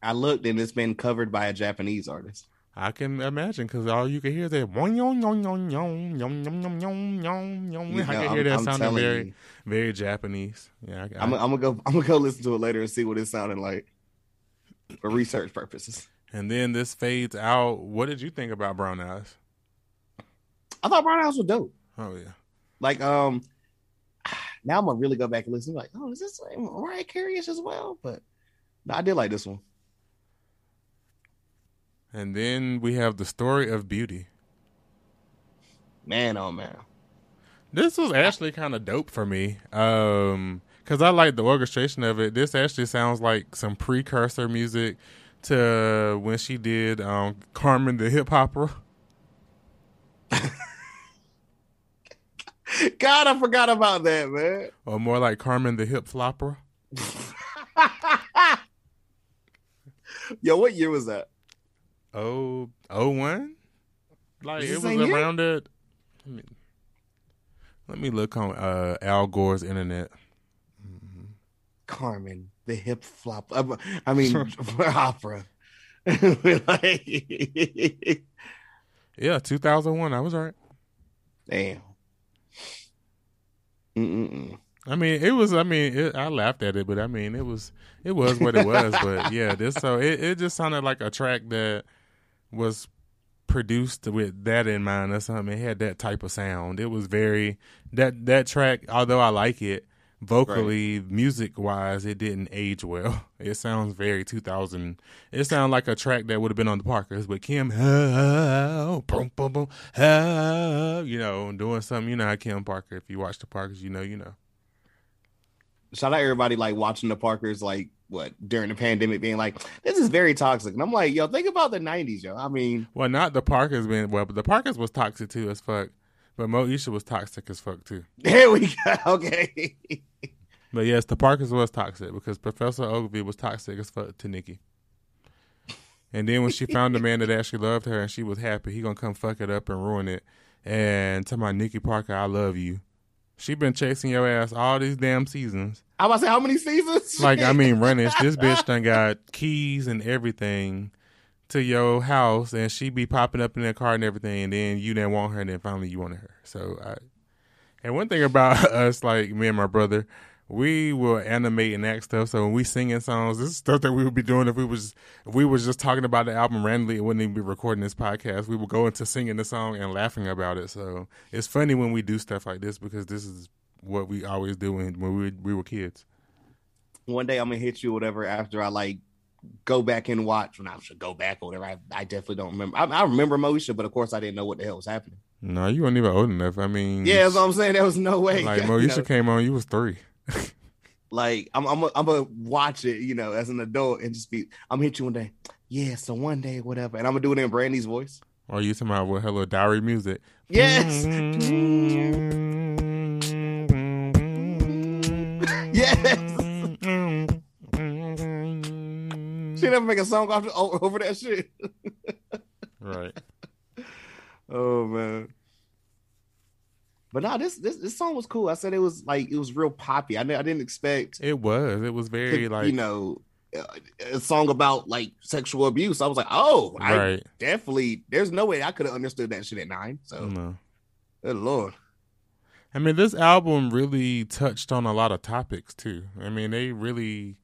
I looked and it's been covered by a Japanese artist. I can imagine because all you can hear is that yon yon yon yon yon yon yon yon yon yon yon. I can hear I'm, that I'm sounding very you. very Japanese. Yeah, I, I'm gonna go. I'm gonna go listen to it later and see what it sounded like for research purposes. and then this fades out. What did you think about Brown Eyes? I thought Brown Eyes was dope. Oh yeah, Like, um, now I'm gonna really go back and listen. Like, oh, is this Mariah Carey as well? But no, I did like this one. And then we have the story of beauty. Man, oh man. This was actually kind of dope for me. Um, cause I like the orchestration of it. This actually sounds like some precursor music to when she did um Carmen the Hip Hopera. God, I forgot about that, man. Or more like Carmen the Hip Flopper. Yo, what year was that? Oh, oh one? Like Is it was same year? around it. Let me, let me look on uh, Al Gore's internet. Carmen, the hip flop. uh, I mean, opera. like, Yeah, 2001. I was right. damn. Mm-mm-mm. I mean, it was. I mean, it, I laughed at it, but I mean, it was. It was what it was. but yeah, this so it, it just sounded like a track that was produced with that in mind or something. It had that type of sound. It was very that that track. Although I like it vocally, music wise, it didn't age well. It sounds very 2000. It sounded like a track that would have been on the Parkers with Kim. How, boom, boom, boom, how, you know, doing something. You know how Kim Parker. If you watch the Parkers, you know, you know. Shout out everybody like watching the Parkers like what during the pandemic, being like, "This is very toxic," and I'm like, "Yo, think about the '90s, yo." I mean, Well, not the Parkers being well, but the Parkers was toxic too as fuck. But Moesha was toxic as fuck too. there we go. Okay, But yes, the Parkers was toxic because Professor Oglevee was toxic as fuck to Nikki. And then when she found a man that actually loved her and she was happy, he gonna come fuck it up and ruin it. And tell my Nikki Parker, I love you. She been chasing your ass all these damn seasons. I was say how many seasons? Like I mean, running. This bitch done got keys and everything to your house, and she be popping up in that car and everything. And then you didn't want her, and then finally you wanted her. So I. And one thing about us, like me and my brother, we will animate and act stuff. So when we singing songs, this is stuff that we would be doing if we was if we was just talking about the album randomly. It wouldn't even be recording this podcast. We would go into singing the song and laughing about it. So it's funny when we do stuff like this because this is what we always do when, when we we were kids. one day I'm gonna hit you, whatever. After I like go back and watch, when I should go back or whatever. I, I definitely don't remember. I, I remember Moesha, but of course I didn't know what the hell was happening. No, you weren't even old enough. I mean, Yeah, that's what I'm saying. There was no way. like you Moesha came on, you was three. Like I'm I'm I'm gonna watch it, you know, as an adult and just be I'm gonna hit you one day. Yeah, so one day, whatever, and I'm gonna do it in Brandy's voice. Or you talking about what hello diary music? Yes, yes. She never make a song off o- over that shit. right. Oh man. But nah, this this this song was cool. I said it was like it was real poppy. I didn't I didn't expect It was. It was very like you know a song about like sexual abuse. I was like, oh, I definitely. There's no way I could have understood that shit at nine. So, No. good lord. I mean, this album really touched on a lot of topics too. I mean, they really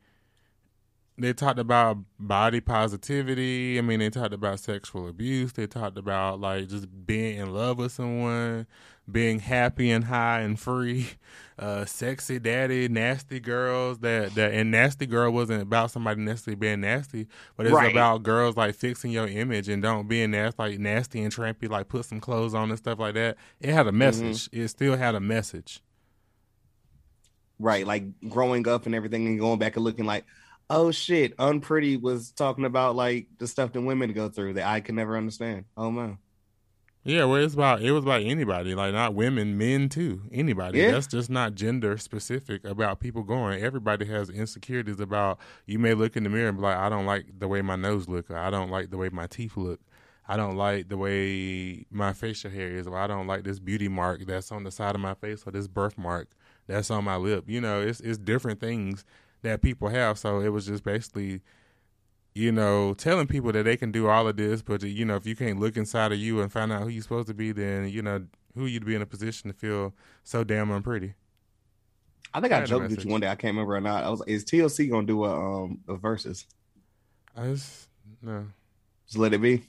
they talked about body positivity. I mean, they talked about sexual abuse. They talked about like just being in love with someone, being happy and high and free. Uh, sexy daddy, nasty girls. That that and nasty girl wasn't about somebody necessarily being nasty, but it's Right. about girls like fixing your image and don't being nasty, like nasty and trampy, like put some clothes on and stuff like that. It had a message. It still had a message. Right, like growing up and everything, and going back and looking like, oh shit, Unpretty was talking about like the stuff that women go through that I can never understand. Oh man. Yeah, well, it's about it was about anybody, like not women, men too, anybody. Yeah. That's just not gender specific about people going. Everybody has insecurities about. You may look in the mirror and be like, I don't like the way my nose look. Or, I don't like the way my teeth look. I don't like the way my facial hair is. Or I don't like this beauty mark that's on the side of my face or this birthmark that's on my lip. You know, it's it's different things that people have. So it was just basically you know, telling people that they can do all of this, but you know, if you can't look inside of you and find out who you're supposed to be, then you know, who you'd be in a position to feel so damn unpretty. I think I, a joked with you one day. I can't remember or not. I was like, "Is TLC gonna do a um a versus? I just no. Just let it be."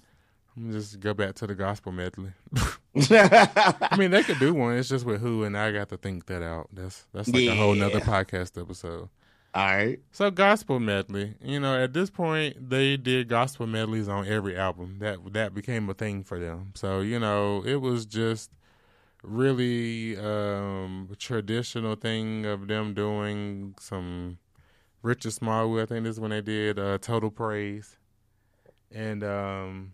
I'm just go back to the gospel medley. I mean, they could do one. It's just with who, and I got to think that out. That's that's like a whole nother podcast episode. Right. So gospel medley, you know, at this point they did gospel medleys on every album. That that became a thing for them. So you know, it was just really um traditional thing of them doing some Richard Smallwood. I think this is when they did uh, Total Praise, and um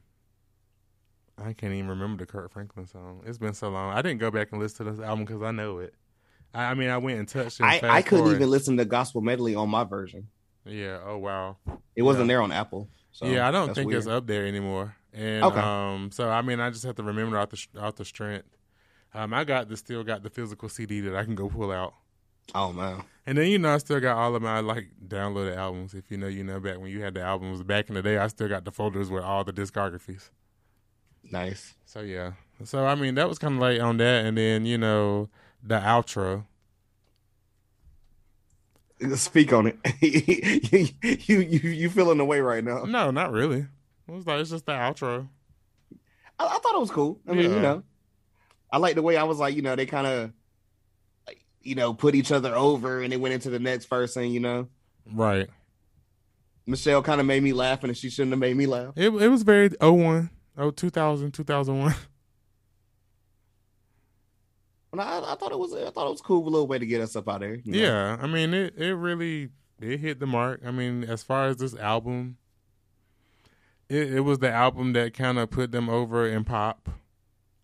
I can't even remember the Kirk Franklin song. It's been so long. I didn't go back and listen to this album because I know it. I, I mean, I went and touched. I, I couldn't forward. even listen to gospel medley on my version. Yeah. Oh wow. It wasn't Yeah. there on Apple. So yeah, I don't think weird. it's up there anymore. And Okay. um, so I mean, I just have to remember out the out the strength. Um, I got the still got the physical CD that I can go pull out. Oh man. And then you know I still got all of my like downloaded albums. If you know, you know back when you had the albums back in the day, I still got the folders with all the discographies. Nice. So yeah. So I mean that was kind of late on that, and then you know the outro. Speak on it. you you you feeling the way right now? No, not really. It was like it's just the outro. I, I thought it was cool. I mean, Yeah. you know, I like the way I was like, you know, they kind of, like, you know, put each other over, and they went into the next person. You know, Right. Michelle kind of made me laugh, and she shouldn't have made me laugh. It it was very 01, oh 2000, 2001. And I, I thought it was I thought it was cool, little way to get us up out there. you know? Yeah, I mean it. It really it hit the mark. I mean, as far as this album, it, it was the album that kind of put them over in pop.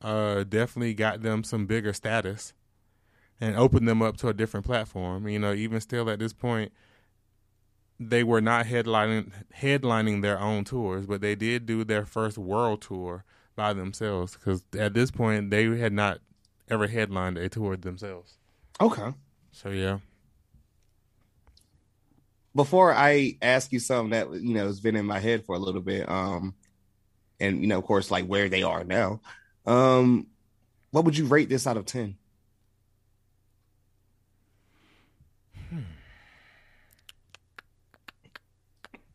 Uh, definitely got them some bigger status, and opened them up to a different platform. You know, even still at this point, they were not headlining headlining their own tours, but they did do their first world tour by themselves. Because at this point, they had not ever headlined a tour themselves. Okay. So yeah. Before I ask you something that you know has been in my head for a little bit, um, and you know, of course, like where they are now, um, what would you rate this out of ten?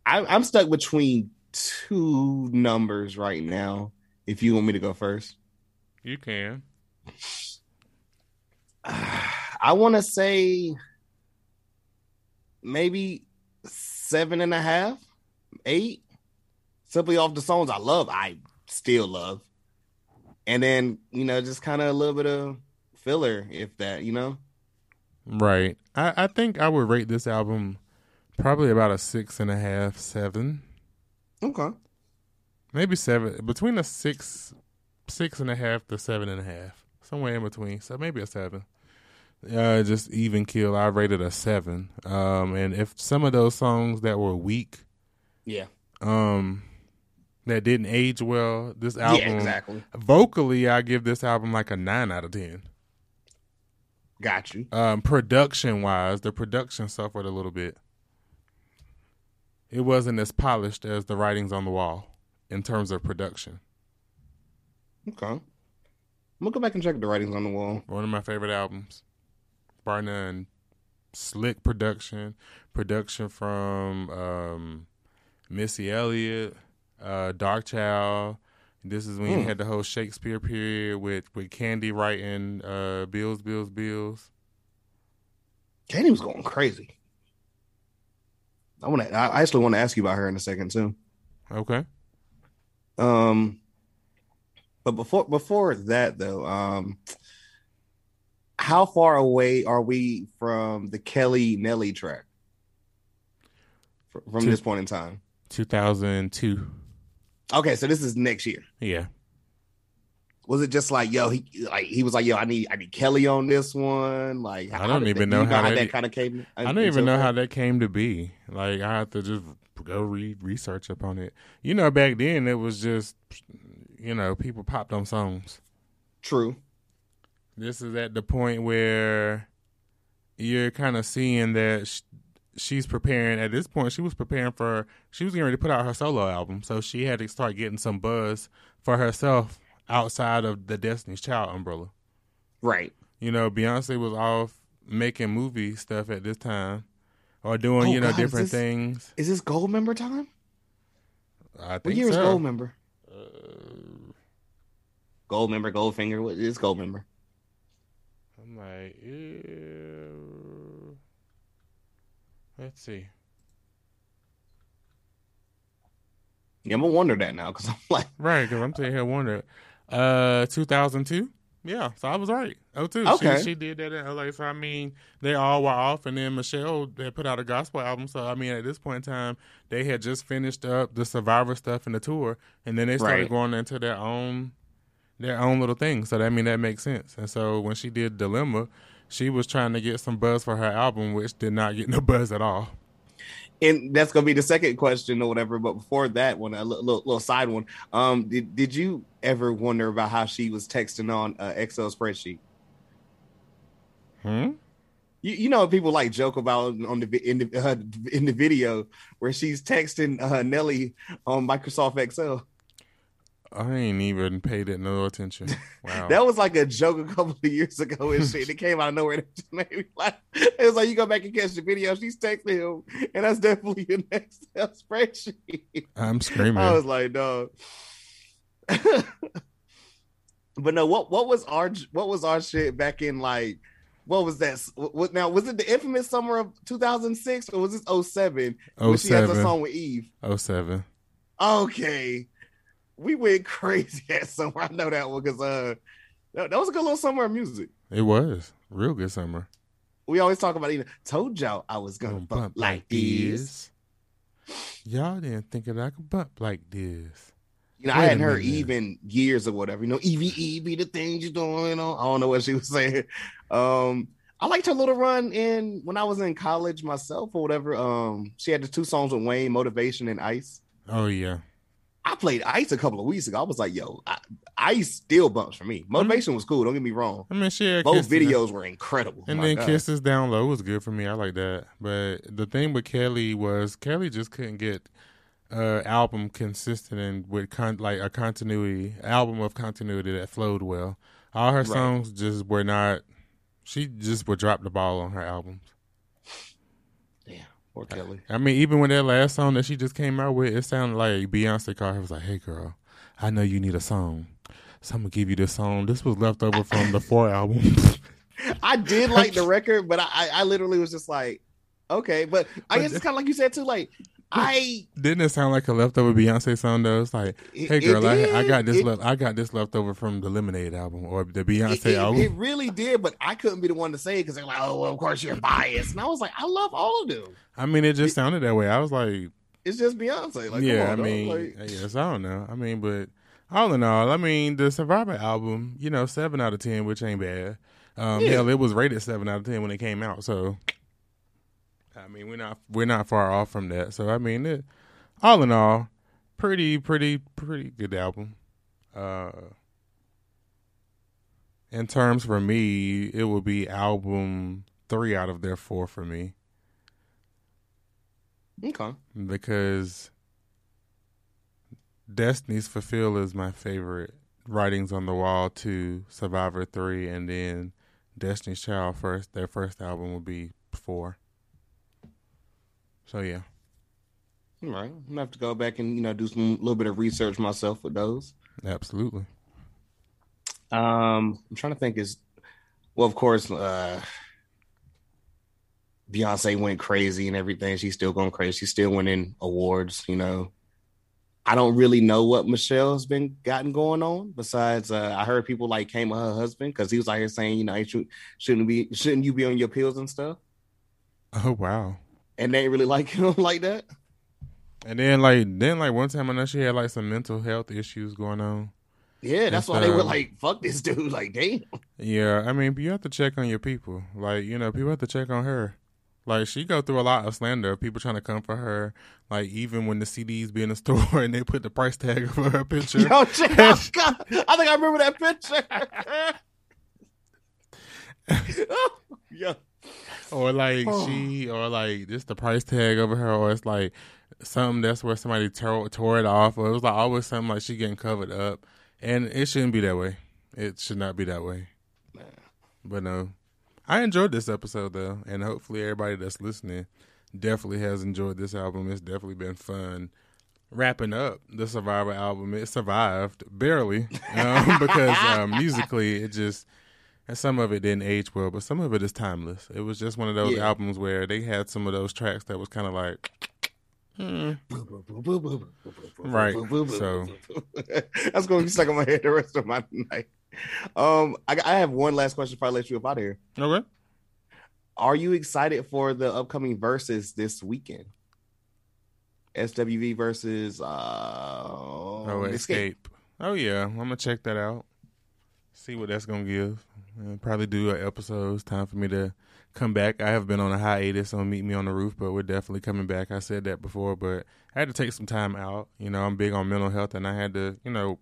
I, I'm stuck between two numbers right now. If you want me to go first, You can. I want to say maybe seven and a half, eight, simply off the songs I love. I still love, and then you know just kind of a little bit of filler, if that, you know. Right. I, I think I would rate this album probably about a six and a half, seven. Okay. Maybe seven. Between a six six and a half to seven and a half. Somewhere in between. So maybe a seven. Uh just even kill. I rated a seven. Um and if some of those songs that were weak, Yeah. um that didn't age well, this album Yeah. Exactly. vocally I give this album like a nine out of ten. Got you. um, production wise, the production suffered a little bit. It wasn't as polished as the writings on the wall in terms of production. Okay. I'm gonna go back and check the writings on the wall. One of my favorite albums, bar none. Slick production, production from um, Missy Elliott, uh, Darkchild. This is when you Hmm. had the whole She'kspere period with with Kandi writing uh, bills, bills, bills. Kandi was going crazy. I want to. I actually want to ask you about her in a second too. Okay. Um, but before before that though, um, how far away are we from the Kelly Nelly track? From Two- this point in time. 2002. Okay, so this is next year. Yeah. Was it just like yo? He like he was like yo. I need I need Kelly on this one. Like I don't even know, how, that, that kind of came. I don't even know how that came to be. Like I have to just go read research up on it. You know, back then it was just you know people popped on songs. True. This is at the point where you're kind of seeing that sh- she's preparing. At this point, she was preparing for. She was getting ready to put out her solo album, so she had to start getting some buzz for herself outside of the Destiny's Child umbrella. Right. You know, Beyonce was off making movie stuff at this time, or doing Oh, you know God, is different this- things. Is this Goldmember time? I think What year is so. Goldmember? Uh, Goldmember, Goldfinger. What is Goldmember? I'm like, ew. let's see. Yeah, I'm gonna wonder that now because I'm like, Right, because I'm sitting here wondering. Uh, 2002. Yeah, so I was right. Oh, two. Okay. She, she did that in LA. So I mean, they all were off, and then Michelle had put out a gospel album. So I mean, at this point in time, they had just finished up the Survivor stuff and the tour, and then they started Right. going into their own their own little thing. So that I mean, that makes sense. And so when she did Dilemma, she was trying to get some buzz for her album, which did not get no buzz at all. and that's gonna be the second question or whatever. But before that one, a little, little, side one. Um, did did you ever wonder about how she was texting on uh, Excel spreadsheet? Hmm. You, you know people like joke about on the in the uh, in the video where she's texting uh, Nelly on Microsoft Excel. I ain't even paid it no attention. Wow. That was like a joke a couple of years ago and shit. It came out of nowhere. It just made me laugh. It was like you go back and catch the video. She's texting him, and that's definitely your next spreadsheet. I'm screaming. I was like, dog. but no, what what was our what was our shit back in like what was that? What now was it the infamous summer of 2006 or was this 07 when she has oh a song with Eve? 07. Okay, we went crazy at summer. I know that one because uh, that, that was a good little summer of music. It was real good summer. We always talk about, know, told y'all I was gonna Gonna bump like this. Y'all didn't think that I could bump like this. You know, Wait I hadn't heard minute. Eve years or whatever. You know, Evie be the things you're doing. You know, I don't know what she was saying. Um, I liked her little run in when I was in college myself or whatever. Um, she had the two songs with Wayne, Motivation and Ice. Oh yeah. I played Ice a couple of weeks ago. I was like, yo, I, Ice still bumps for me. Motivation was cool. Don't get me wrong. I mean, she had Both videos were incredible. And My then God. Kisses Down Low was good for me. I like that. But the thing with Kelly was Kelly just couldn't get uh album consistent and with con- like a continuity album of continuity that flowed well. All her Right. songs just were not. She just would drop the ball on her albums. Poor Kelly. I mean, even when that last song that she just came out with, it sounded like Beyonce called her was like, "Hey, girl, I know you need a song, so I'm gonna give you this song. This was left over from the four album." I did like the record, but I, I, literally was just like, okay. But I guess it's kind of like you said too. Like, I Didn't it sound like a leftover Beyonce song though? It's like, "Hey, it girl, I, I got this. It- left, I got this leftover from the Lemonade album or the Beyonce it- album." it really did, but I couldn't be the one to say it because they're like, oh, well, of course you're biased, and I was like, I love all of them. I mean, it just sounded that way. I was like, It's just Beyonce. Like, "Yeah." on, I dog. mean, Like, yes, I don't know. I mean, but all in all, I mean, the Survivor album, you know, seven out of ten, which ain't bad. Um, Yeah. Hell, it was rated seven out of ten when it came out. So, I mean, we're not we're not far off from that. So, I mean, it, all in all, pretty pretty pretty good album. Uh, in terms for me, it would be album three out of their four for me okay, because Destiny's Fulfill is my favorite. Writings on the Wall to Survivor three, and then Destiny's Child first. Their first album would be four. So yeah, all right. I'm gonna have to go back and you know do some little bit of research myself with those. absolutely. Um, I'm trying to think. Is well, of course, uh, Beyonce went crazy and everything. She's still going crazy. She's still winning awards. You know, I don't really know what Michelle's been gotten going on. Besides, uh, I heard people like came with her husband because he was out here saying, you know, shouldn't be shouldn't you be on your pills and stuff. Oh wow. And they ain't really like him like that. And then like then like one time I know she had like some mental health issues going on. Yeah, that's why they were like, "Fuck this dude!" Like, damn. Yeah, I mean, you have to check on your people. Like, you know, people have to check on her. Like, she go through a lot of slander. People trying to come for her. Like, even when the CDs be in the store and they put the price tag over her picture. Yo, check out, God, I think I remember that picture. yeah. Or like Oh. she, or like just the price tag over her, or it's like something that's where somebody tore, tore it off, or it was like always something like she getting covered up, and it shouldn't be that way. It should not be that way. But no, I enjoyed this episode though, and hopefully everybody that's listening definitely has enjoyed this album. It's definitely been fun. Wrapping up the Survivor album, it survived barely um, because um, musically it just and some of it didn't age well, but some of it is timeless. It was just one of those Yeah. albums where they had some of those tracks that was kind of like, hmm, Right, so- that's going to be stuck in my head the rest of my night. Um, I, I have one last question before I let you up out of here. okay. Are you excited for the upcoming Verzuz this weekend? SWV versus uh, Oh, Xscape. Oh yeah, I'm gonna check that out. See what that's gonna give. And probably do an episode. It's time for me to come back. I have been on a hiatus on Meet Me on the Roof, but we're definitely coming back. I said that before, but I had to take some time out. You know, I'm big on mental health, and I had to, you know,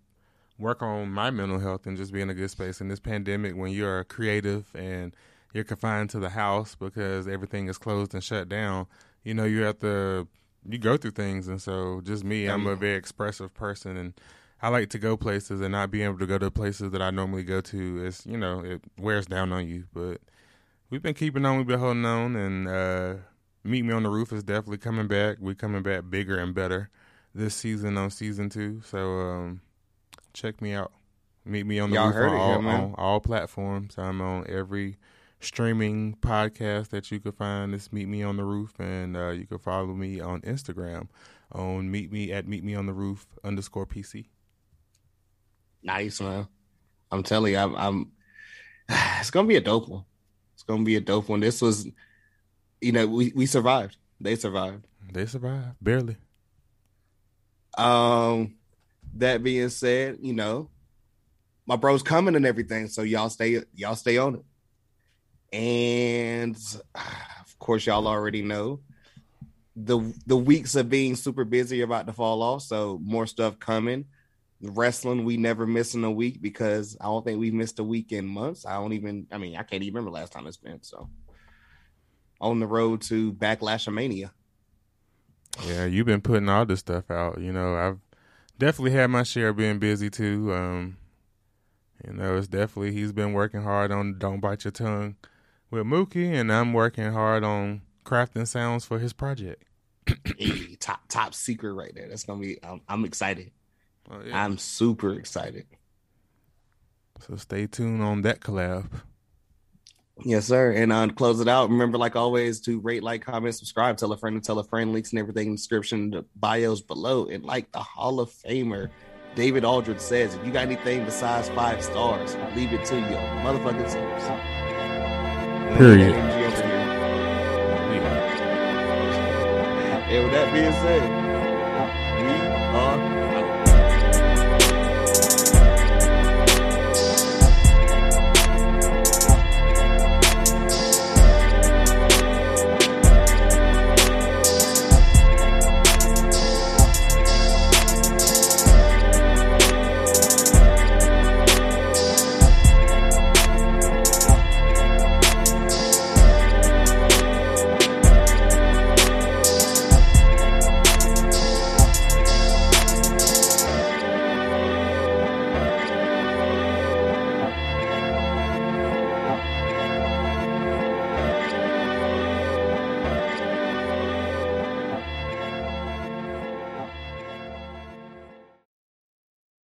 work on my mental health and just be in a good space in this pandemic when you're creative and you're confined to the house because everything is closed and shut down. You know, you have to you go through things, and so just me, I'm a very expressive person, and I like to go places and not being able to go to places that I normally go to. Is you know it wears down on you, but we've been keeping on, we've been holding on, and uh, Meet Me on the Roof is definitely coming back. We're coming back bigger and better this season on season two. So um, check me out. Meet me on the Y'all roof heard on all, here, on all platforms. I'm on every streaming podcast that you could find. It's Meet Me on the Roof, and uh, you can follow me on Instagram on Meet Me at Meet Me on the Roof underscore PC. Nice man. I'm telling you, I'm, I'm. It's gonna be a dope one. It's gonna be a dope one. This was, you know, we we survived. They survived. They survived barely. Um, that being said, you know, my bro's coming and everything, so y'all stay y'all stay on it. And of course, y'all already know the the weeks of being super busy are about to fall off, so more stuff coming. Wrestling, we never missing a week because I don't think we missed a week in months. I don't even, I mean, I can't even remember last time it's been. So, on the road to Backlash Mania. Yeah, you've been putting all this stuff out. You know, I've definitely had my share of being busy too. Um, you know, it's definitely he's been working hard on "Don't Bite Your Tongue" with Mookie, and I'm working hard on crafting sounds for his project. Hey, top top secret right there. That's gonna be. I'm, I'm excited. Oh, yeah. I'm super excited. So stay tuned on that collab. Yes, sir. And uh, close it out, remember, like always, to rate, like, comment, subscribe, tell a friend, and tell a friend. Links and everything in the description, the bios below. And like the Hall of Famer David Aldridge says, if you got anything besides five stars, leave it to you. motherfucking selves. Period. Energy over here. And with that being said,